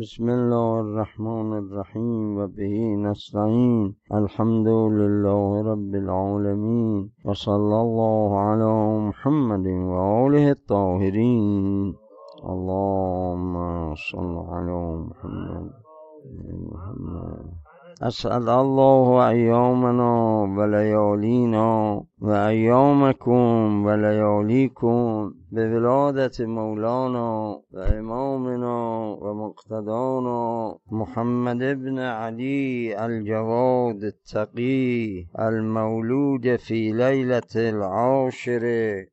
بسم الله الرحمن الرحيم وبه نستعين. الحمد لله رب العالمين وصلى الله على محمد وآله الطاهرين. اللهم صل على محمد. محمد أسأل الله أيامنا وليالينا وأيامكم ولياليكم. به ولادت مولانا و امامنا و مقتدانا محمد ابن علی الجواد التقی المولود فی لیلة العاشر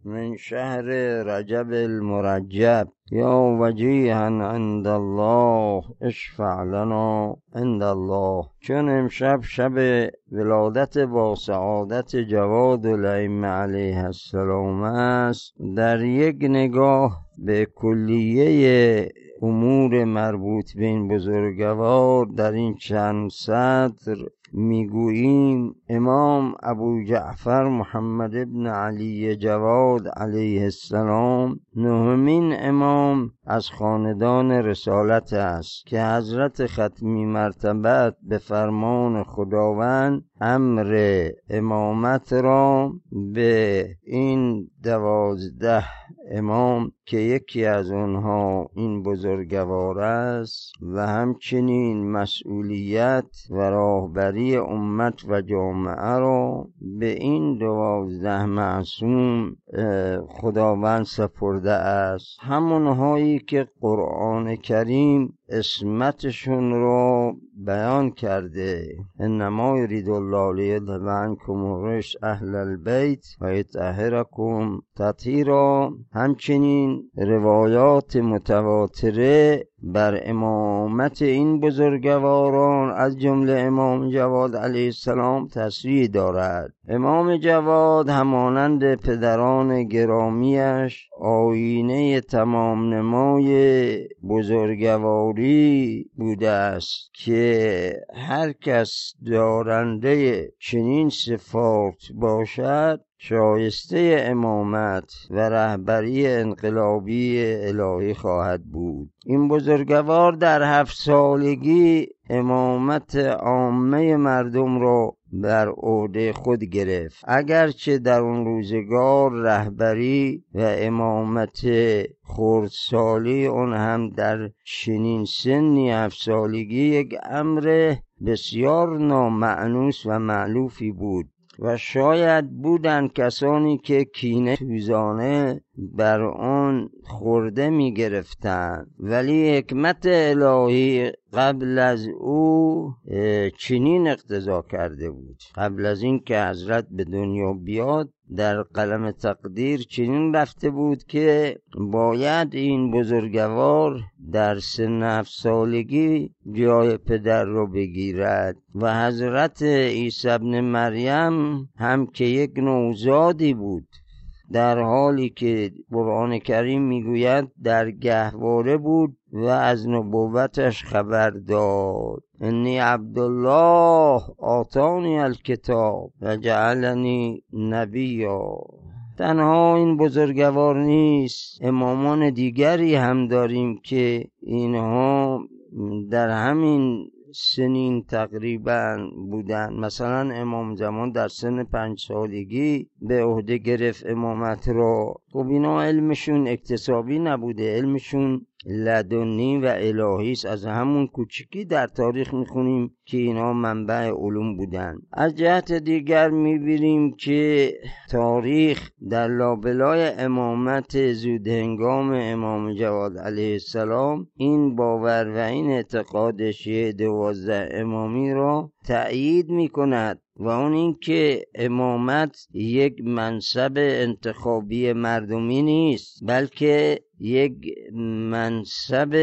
من شهر رجب المرجب. یا وجیها عند الله اشفع لنا عند الله. چون امشب شب ولادت با سعادت جواد الائمه علیه السلام است. در یک نگاه به کلیه امور مربوط به این بزرگوار در این چند سطر می‌گوییم امام ابو جعفر محمد ابن علی جواد علیه السلام نهمین امام از خاندان رسالت است که حضرت ختمی مرتبت به فرمان خداوند امر امامت را به این دوازده امام که یکی از آنها این بزرگوار است و همچنین مسئولیت و راهبری امت و جامعه را به این دوازده معصوم خداوند سپرده است. همونهایی که قرآن کریم اسمتشون رو بیان کرده. انما یرید الله لیذهب عنکم الرجس اهل البیت و یطهرکم تطهیرا. همچنین روایات متواتره بر امامت این بزرگواران از جمله امام جواد علیه السلام تصریح دارد. امام جواد همانند پدران گرامیش آینه تمام نمای بزرگواری بوده است که هر کس دارنده چنین صفات باشد شایسته امامت و رهبری انقلابی الهی خواهد بود. این بزرگوار در هفت سالگی امامت عامه مردم را بر عهده خود گرفت. اگرچه در اون روزگار رهبری و امامت خردسالی اون هم در چنین سنی هفت سالگی یک امر بسیار نامعنوس و معلوفی بود. و شاید بودند کسانی که کینه توزانه بر آن خورده می گرفتند ولی حکمت الهی قبل از او چنین اقتضا کرده بود. قبل از اینکه حضرت به دنیا بیاد در قلم تقدیر چنین رفته بود که باید این بزرگوار در سن سالگی جای پدر رو بگیرد و حضرت عیسی ابن مریم هم که یک نوزادی بود. در حالی که قرآن کریم می‌گوید در گهواره بود و از نبوتش خبر داد. انی عبدالله آتانی الکتاب و جعلنی نبیا. تنها این بزرگوار نیست امامان دیگری هم داریم که اینها در همین سنین تقریبا بودن. مثلا امام زمان در سن پنج سالگی به عهده گرفت امامت را. خب اینا علمشون اکتسابی نبوده. علمشون لدنی و الهی است. از همون کوچکی در تاریخ می‌خونیم که اینا منبع علوم بودن. از جهت دیگر می‌بینیم که تاریخ در لابلای امامت زودهنگام امام جواد علیه السلام این باور و این اعتقاد شیعه دوازده امامی را تأیید می‌کند و اون اینکه امامت یک منصب انتخابی مردمی نیست بلکه یک منصب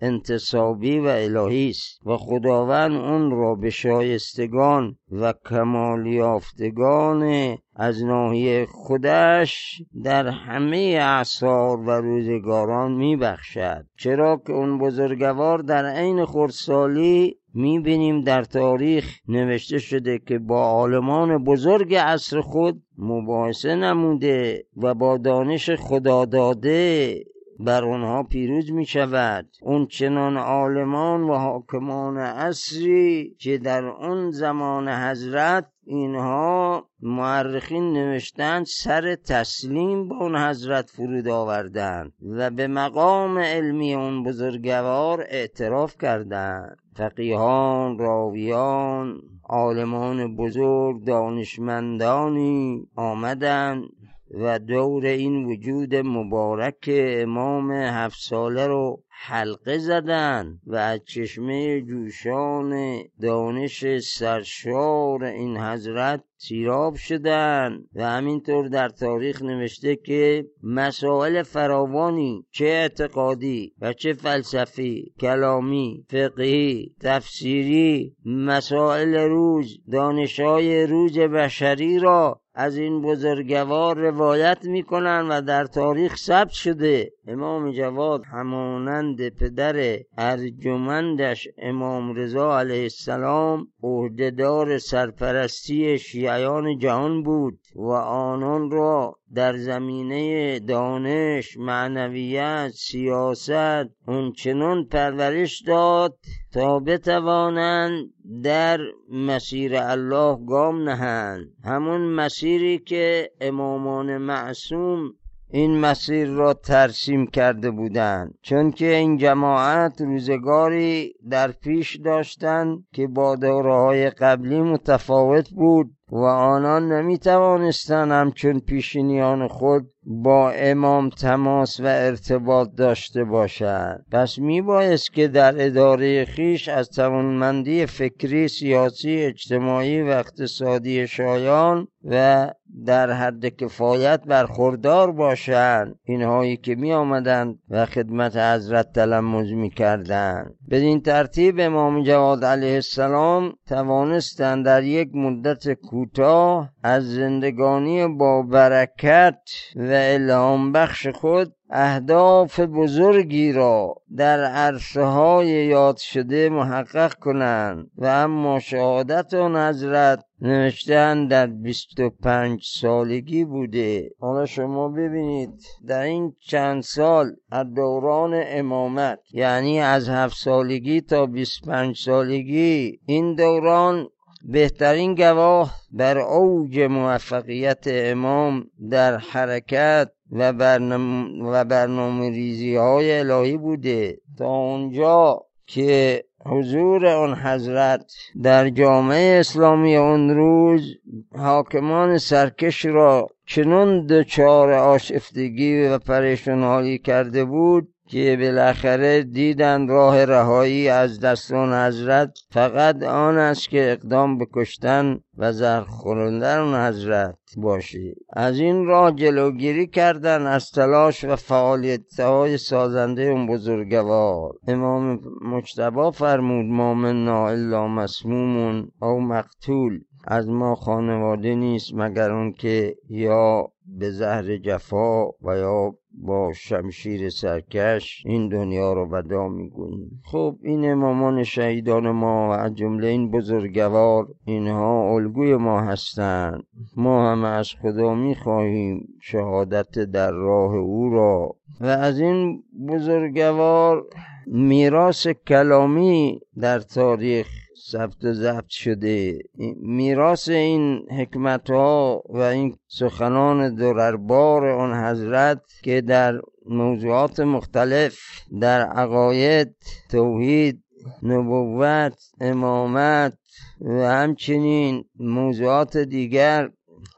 انتصابی و الهی است و خداوند اون را به شایستگان و کمال یافتگان از ناحیه خودش در همه اعصار و روزگاران میبخشد. چرا که اون بزرگوار در عین خردسالی می‌بینیم در تاریخ نوشته شده که با عالمان بزرگ عصر خود مباحثه نموده و با دانش خدا داده بر آنها پیروز می شود اون چنان عالمان و حاکمان اصری که در اون زمان حضرت اینها معرخین نوشتند سر تسلیم به اون حضرت فرود آوردند و به مقام علمی اون بزرگوار اعتراف کردند. فقیهان راویان عالمان بزرگ دانشمندانی آمدند و دور این وجود مبارک امام هفت ساله رو حلقه زدن و از چشمه جوشان دانش سرشار این حضرت سیراب شدن و همینطور در تاریخ نوشته که مسائل فراوانی چه اعتقادی و چه فلسفی کلامی فقهی تفسیری مسائل روز دانشای روز بشری را از این بزرگوار روایت می‌کنن و در تاریخ ثبت شده. امام جواد همانند پدر ارجمندش امام رضا علیه السلام عهدهدار سرپرستی شیعیان جهان بود و آنان را در زمینه دانش معنویت سیاست اونچنان پرورش داد. تا بتوانند در مسیر الله گام نهند. همون مسیری که امامان معصوم این مسیر را ترسیم کرده بودند. چون که این جماعت روزگاری در پیش داشتند که با دوره قبلی متفاوت بود. و آنان نمی توانستند همچون پیشینیان خود با امام تماس و ارتباط داشته باشد پس می بایست که در اداره خیش از توانمندی فکری سیاسی اجتماعی و اقتصادی شایان و در حد کفایت برخوردار باشند اینهایی که می آمدند و خدمت حضرت تلمز می کردند بدین ترتیب امام جواد علیه السلام توانستند در یک مدت کوتاه از زندگانی با برکت و الهام بخش خود اهداف بزرگی را در عرصه های یاد شده محقق کنند و اما شهادت آن حضرت نوشتن در 25 سالگی بوده. حالا شما ببینید در این چند سال از دوران امامت یعنی از هفت سالگی تا 25 سالگی این دوران بهترین گواه بر اوج موفقیت امام در حرکت و برنامه, و برنامه ریزی های الهی بوده. تا اونجا که حضور آن حضرت در جامعه اسلامی اون روز حاکمان سرکش را چنون دچار آشفتگی و پریشان کرده بود که بالاخره دیدن راه رهایی از دستان حضرت فقط آن است که اقدام به کشتن و زهر خوردن حضرت باشی. از این راه جلوگیری کردن از تلاش و فعالیت های سازنده اون بزرگوار. امام مجتبا فرمود ما منا الا مسمومون او مقتول. از ما خانواده نیست مگر اون که یا به زهر جفا و یا با شمشیر سرکش این دنیا رو ودا می‌گوییم خب این امامان شهیدان ما و از جمله این بزرگوار اینها الگوی ما هستند ما هم از خدا می‌خواهیم شهادت در راه او را. و از این بزرگوار میراث کلامی در تاریخ ثبت و ضبط شده. میراث این حکمت ها و این سخنان درربار آن حضرت که در موضوعات مختلف در عقاید توحید نبوت امامت و همچنین موضوعات دیگر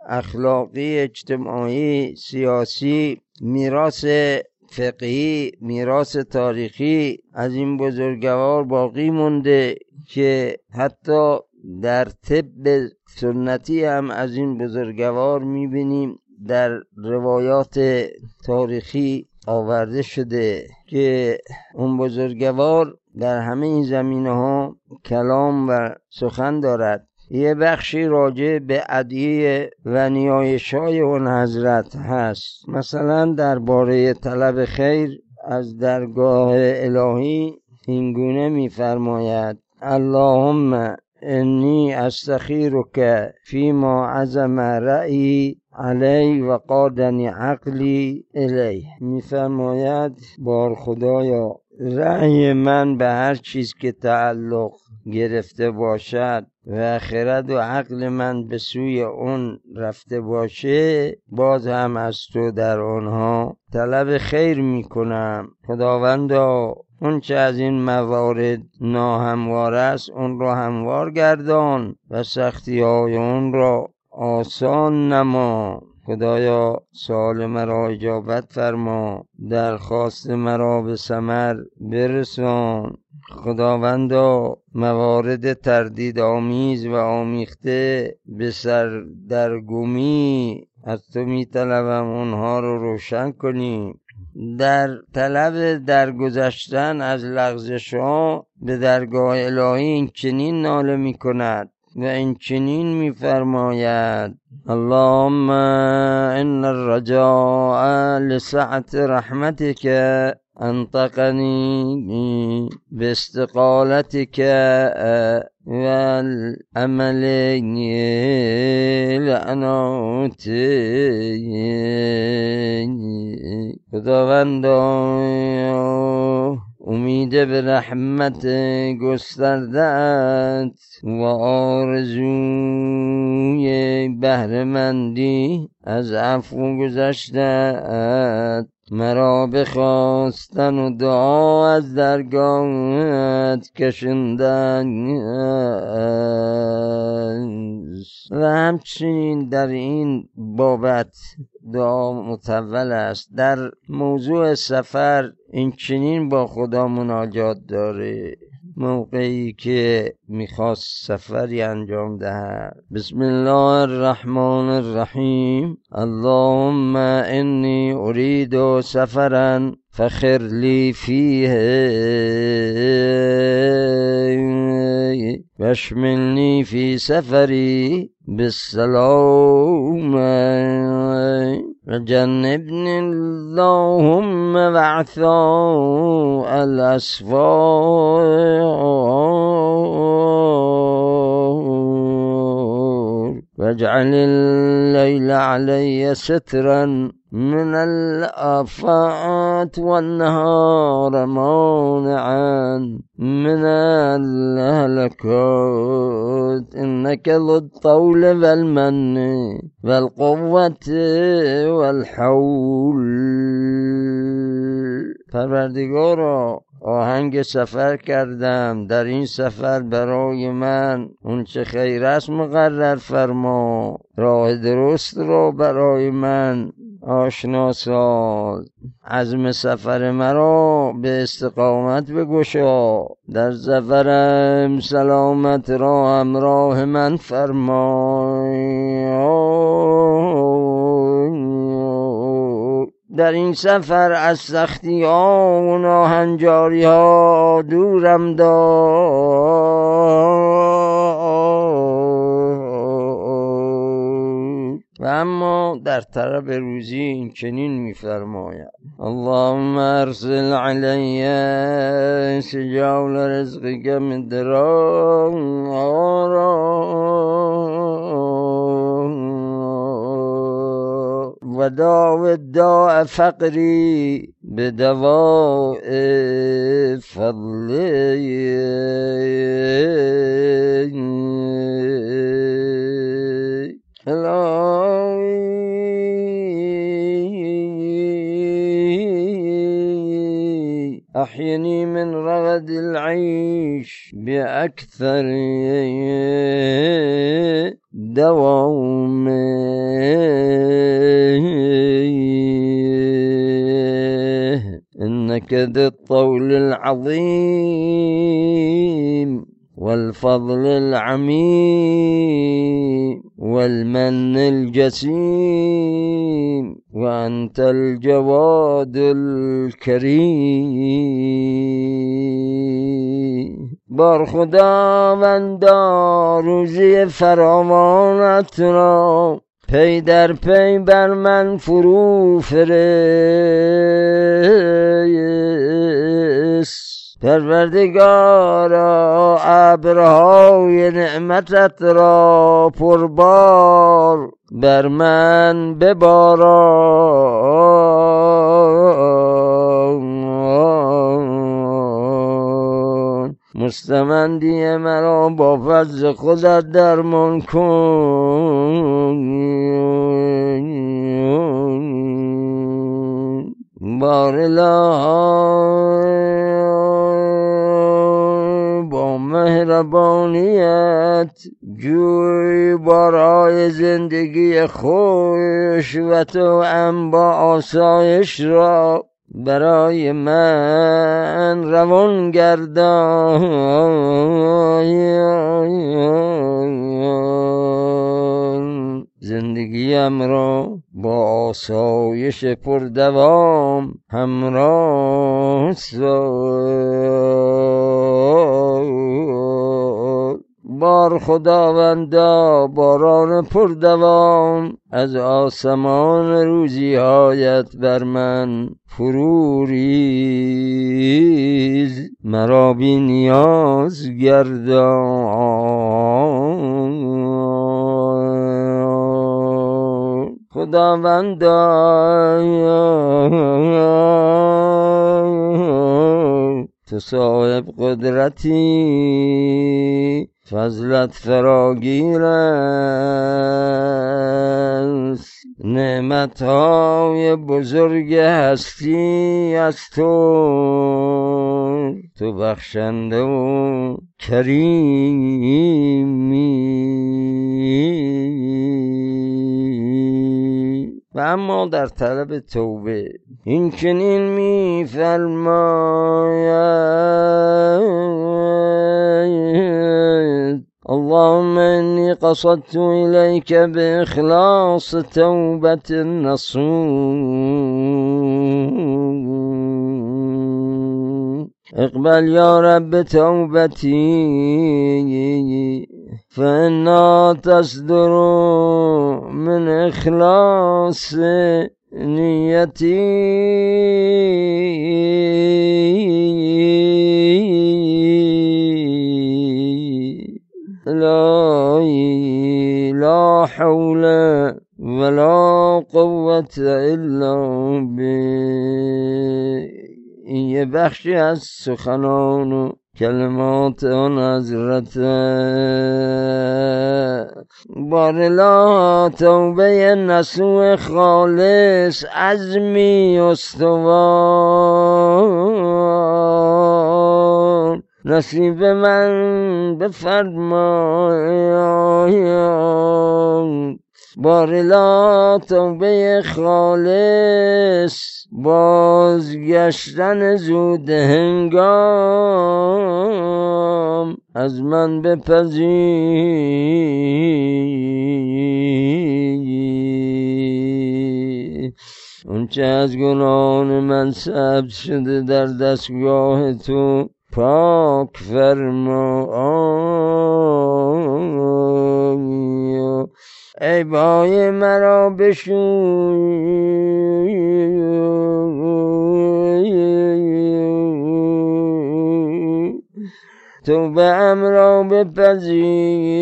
اخلاقی اجتماعی سیاسی میراث فقهی میراث تاریخی از این بزرگوار باقی مونده که حتی در طب سنتی هم از این بزرگوار می‌بینیم در روایات تاریخی آورده شده که اون بزرگوار در همه این زمینه ها کلام و سخن دارد. یه بخشی راجع به ادیه و نیایش های اون حضرت هست. مثلا درباره طلب خیر از درگاه الهی اینگونه میفرماید. اللهم انی استخیرک فیما عزم رأی علی و قادنی عقلی الی میفرماید بار خدایا رأی من به هر چیز که تعلق گرفته باشد و خرد و عقل من به سوی اون رفته باشه باز هم از تو در آنها طلب خیر می‌کنم. خداوندا اون چه از این موارد ناهموار است اون را هموار گردان و سختی های اون را آسان نما. خدایا سال مرا اجابت فرما. درخواست مرا به سمر برسان. خداوندا موارد تردید آمیز و آمیخته به سر درگمی از تو می طلبم اونها رو روشن کنی. در طلب درگذشتن از لغزش ها به درگاه الهی این چنین ناله می کند و این چنین میفرماید اللهم إن الرجاء لسعة رحمتك أنطقني باستقالتك والأمل لأن أوتي خداوند امید به رحمت گستردت و آرزوی بهرهمندی از عفو گذشتت. مرا بخواستن و دعا از درگاهت کشندن. و همچنین در این بابت دعا متول است. در موضوع سفر این چنین با خدا مناجات داره. موقعی که می‌خواست سفری انجام دهد. بسم الله الرحمن الرحیم. اللهم انی اريد سفرا. فخر لی فیه واشملني في سفري بالسلام. وجنبني اللهم بعثاء الأسفار. واجعل الليل علي سترا من الآفات والنهار مانعا من الهلكات. إنك ذو الطول والمن والقوة والحول. پروردگارا آهنگ سفر کردم. در این سفر برای من اون چه خیر است مقرر فرما. راه درست را برای من آشنا ساز. عزم سفر مرا به استقامت بگشا. در سفرم سلامت را همراه من فرمای. در این سفر از سختی ها و ناهنجاری ها دورم دار و اما در طرف روزی این چنین میفرماید. اللهم ارسل علی سجاول رزقك مدرارا وداع الداع فقري بدواء فضلي. أحيني من رغد العيش بأكثر دوام إنك ذو الطول العظيم والفضل العميم والمن الجسيم وأنت الجواد الكريم. بار خداوندا روزی فراوانت را پی در پی بر من فرو فرست. پروردگارا ابرهای نعمتت را پربار بر من بباران مستمندی مرا با فضل خودت درمان کن. بار با مهربانیت جوی برای زندگی خوش و تو با آسایش را برای من روان گردان. زندگیم را با آسایش پردوام همراه ساد بار خداوندا باران پردوام از آسمان روزیهایت بر من فرو ریز. مرا بی نیاز گردان. خداوندا تو صاحب قدرتی فضلت فراگیر است. نعمت های بزرگ هستی از تو. تو بخشنده و کریمی. و اما در طلب توبه این چنین می فرماید اللهم إني قصدت إليك بإخلاص توبة نصوح اقبل يا رب توبتي فإنها تصدر من إخلاص نيتي. لا لا حول ولا قوة إلا به یه بخشی از سخنان و کلمات آن حضرت بارلا توبه نسوع خالص عزمی استوار. نصیب من بفرمای بارلا توبه خالص بازگشتن زود هنگام از من بپذیر. اونچه از گناهان من ثبت شده در دستگاه تو پاک فرما. ای بای مرا بشوی. تو به امرا بپذیر.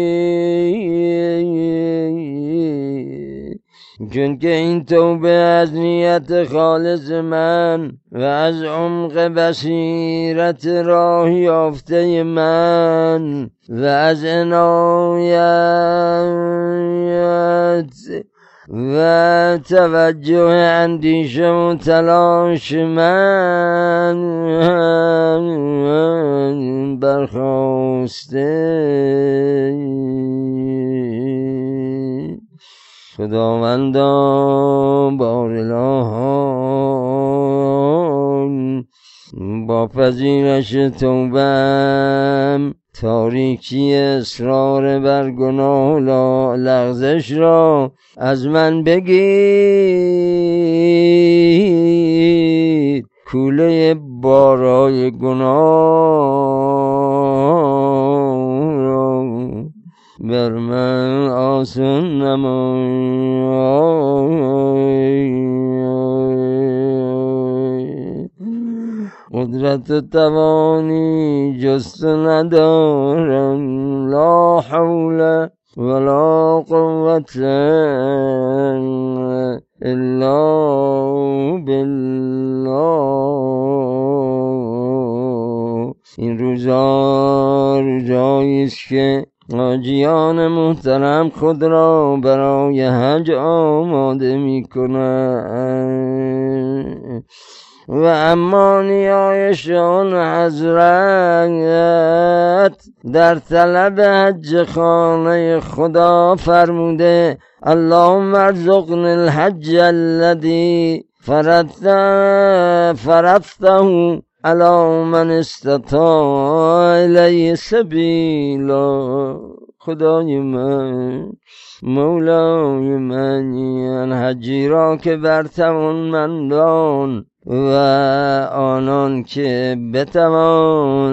چون که این توبه از نیت خالص من و از عمق بصیرت راه یافته من و از عنایت و توجه اندیشه و تلاش من برخواسته. خداوندا بارلاهان با پذیرش توبم تاریکی اصرار بر گناه لغزش را از من بگیر. کوله بارای گناه بر من آسان نمای قدرت توانی جست ندارم لا حول ولا قوة إلا بالله این روزا روزایی است که آجیان محترم خود را برای حج آماده می و اما نیایشان حضرت در طلب حج خانه خدا فرموده اللهم ارزقنی الحج الذي فرضته على من استطاع الی سبیلا. خدای من مولای من حجی را که بر مندان و آنان که بتوانند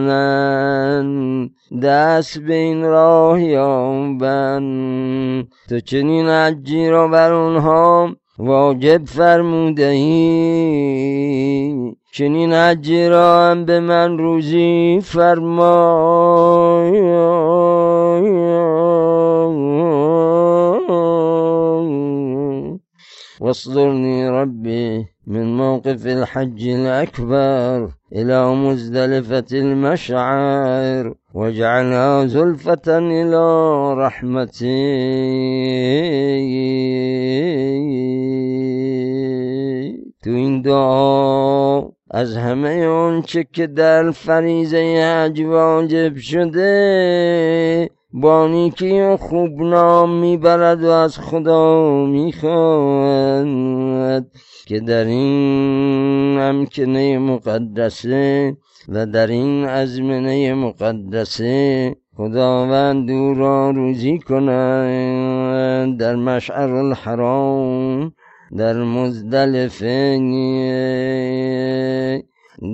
دست به این راه یابند. تو چنین حجی را بر آنها واجب فرموده ای چنین هم به من روزی فرمای واصدرني ربي من موقف الحج الأكبر إلى مزدلفة المشعر واجعلها زلفة إلى رحمتي. تو این دعا از همه اونچه که در فریزه حج واجب شده با نیکی و خوب نام می‌برد و از خدا می‌خواهد که در این امکنه مقدسه و در این ازمنه مقدسه خداوند او را روزی کند در مشعر الحرام. در مزدلفه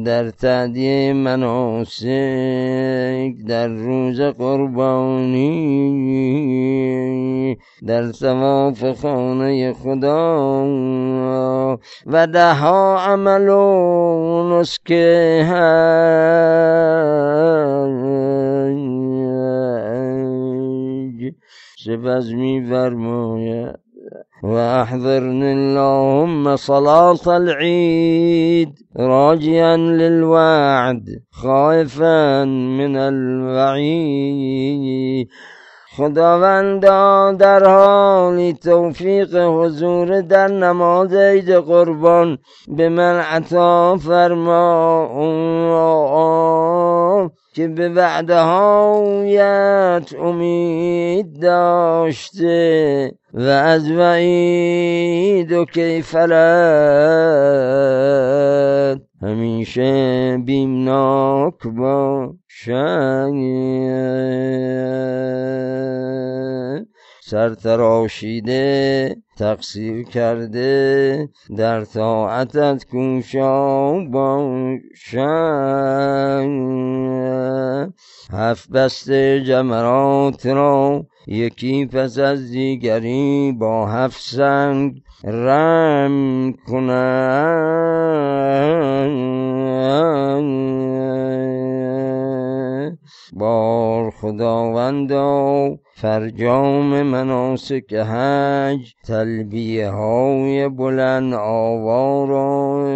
در تعدیه مناسک در روز قربانی در ثواف خانه خدا و دهها عمل و نسکه سپس می فرماید وأحضرني اللهم صلاة العيد راجيا للوعد خائفا من الوعيد. خداوندا در حالی توفیق حضور در نماز عید قربان به من عطا فرما. که به وعدهایت امید داشته و از وعید و کیفلت همیشه بیمناک باشد سرتراشیده تقصیر کرده در طاعتت کوشا باشد هفت بسته جمرات را یکی پس از دیگری با هفت سنگ رم کنند بار خداوندا فرجام مناسک حج تلبیه های بلند آوارا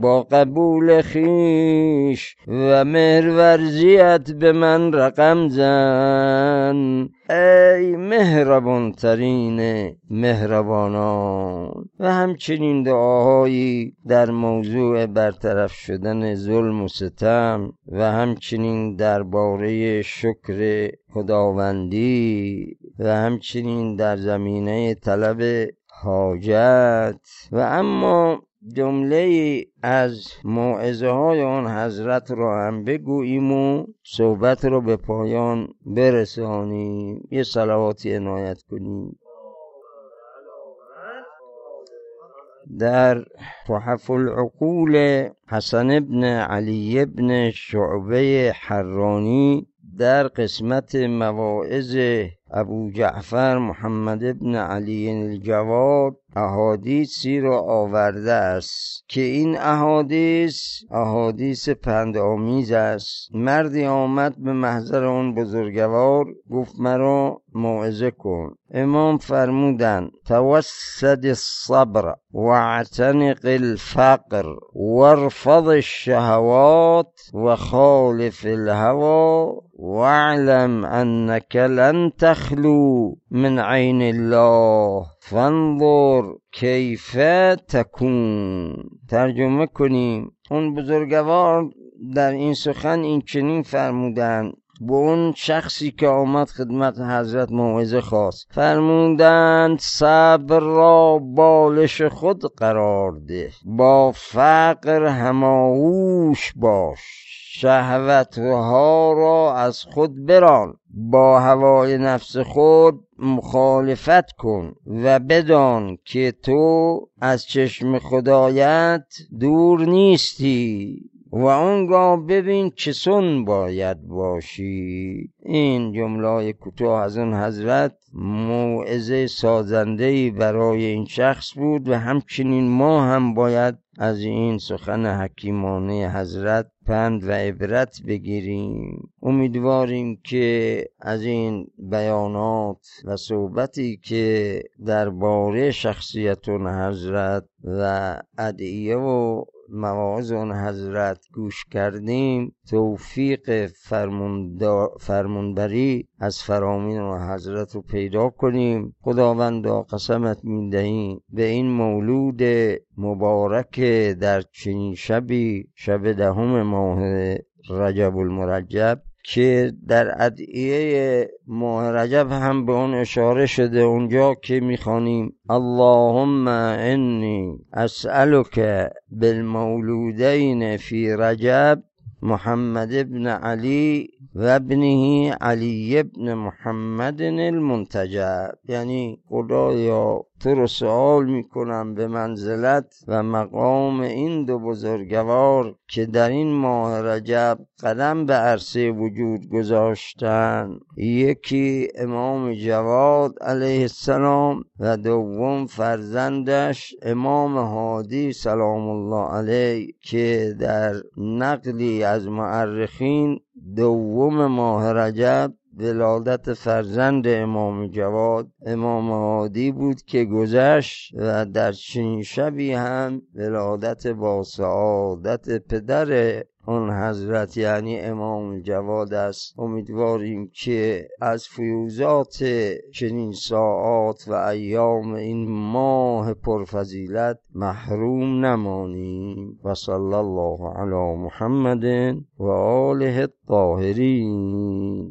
با قبول خیش و مهرورزیت به من رقم زن. ای مهربان ترین مهربانان و همچنین دعاهایی در موضوع برطرف شدن ظلم و ستم و همچنین درباره شکر خداوندی و همچنین در زمینه طلب حاجت. و اما جمله از موعظه های آن حضرت را هم بگوییم و صحبت را به پایان برسانیم. یه صلواتی عنایت کنیم. در تحف العقول حسن ابن علی ابن شعبه حرانی در قسمت مواعظ ابو جعفر محمد ابن علی الجواد احادیثی را آورده است؟ که این احادیث احادیث پندآمیز است. مردی آمد به محضر اون بزرگوار گفت مرا موعظه کن. امام فرمودن توسد الصبر واعتنق الفقر وارفض الشهوات وخالف الهوى واعلم انك لن تخلو من عین الله. فانظر کیف تکون. ترجمه کنیم. اون بزرگوار در این سخن این چنین فرمودند به اون شخصی که آمد خدمت حضرت موعظه خواست. فرمودند صبر را بالش خود قرار ده. با فقر هماهوش باش. شهوتها را از خود بران. با هوای نفس خود مخالفت کن و بدان که تو از چشم خدایت دور نیستی. و اونگاه ببین چه سن باید باشی. این جمله کوتاه از اون حضرت موعظه سازنده برای این شخص بود و همچنین ما هم باید از این سخن حکیمانه حضرت پند و عبرت بگیریم. امیدواریم که از این بیانات و صحبتی که درباره شخصیتون حضرت و ادعیه و مواعظ اون حضرت گوش کردیم توفیق فرمونبری از فرامین و حضرت رو پیدا کنیم. خداوندا قسمت می‌دهیم به این مولود مبارک در چنین شبی شب دهم ماه رجب المرجب. که در ادعیه ماه رجب هم به اون اشاره شده اونجا که می‌خوانیم اللهم انی اسألك بالمولودین فی رجب محمد ابن علی و ابنه علی ابن محمد المنتجب. یعنی خدایا تو رو سوال می‌کنم به منزلت و مقام این دو بزرگوار که در این ماه رجب قدم به عرصه وجود گذاشتن. یکی امام جواد علیه السلام و دوم فرزندش امام هادی سلام الله علیه که در نقلی از معرخین دوم ماه رجب ولادت فرزند امام جواد امام عادی بود که گذشت و در چنین شبی هم ولادت با سعادت پدر اون حضرت یعنی امام جواد است. امیدواریم که از فیوزات چنین ساعات و ایام این ماه پرفضیلت محروم نمانیم. و صلی الله علی محمد و آله الطاهرین.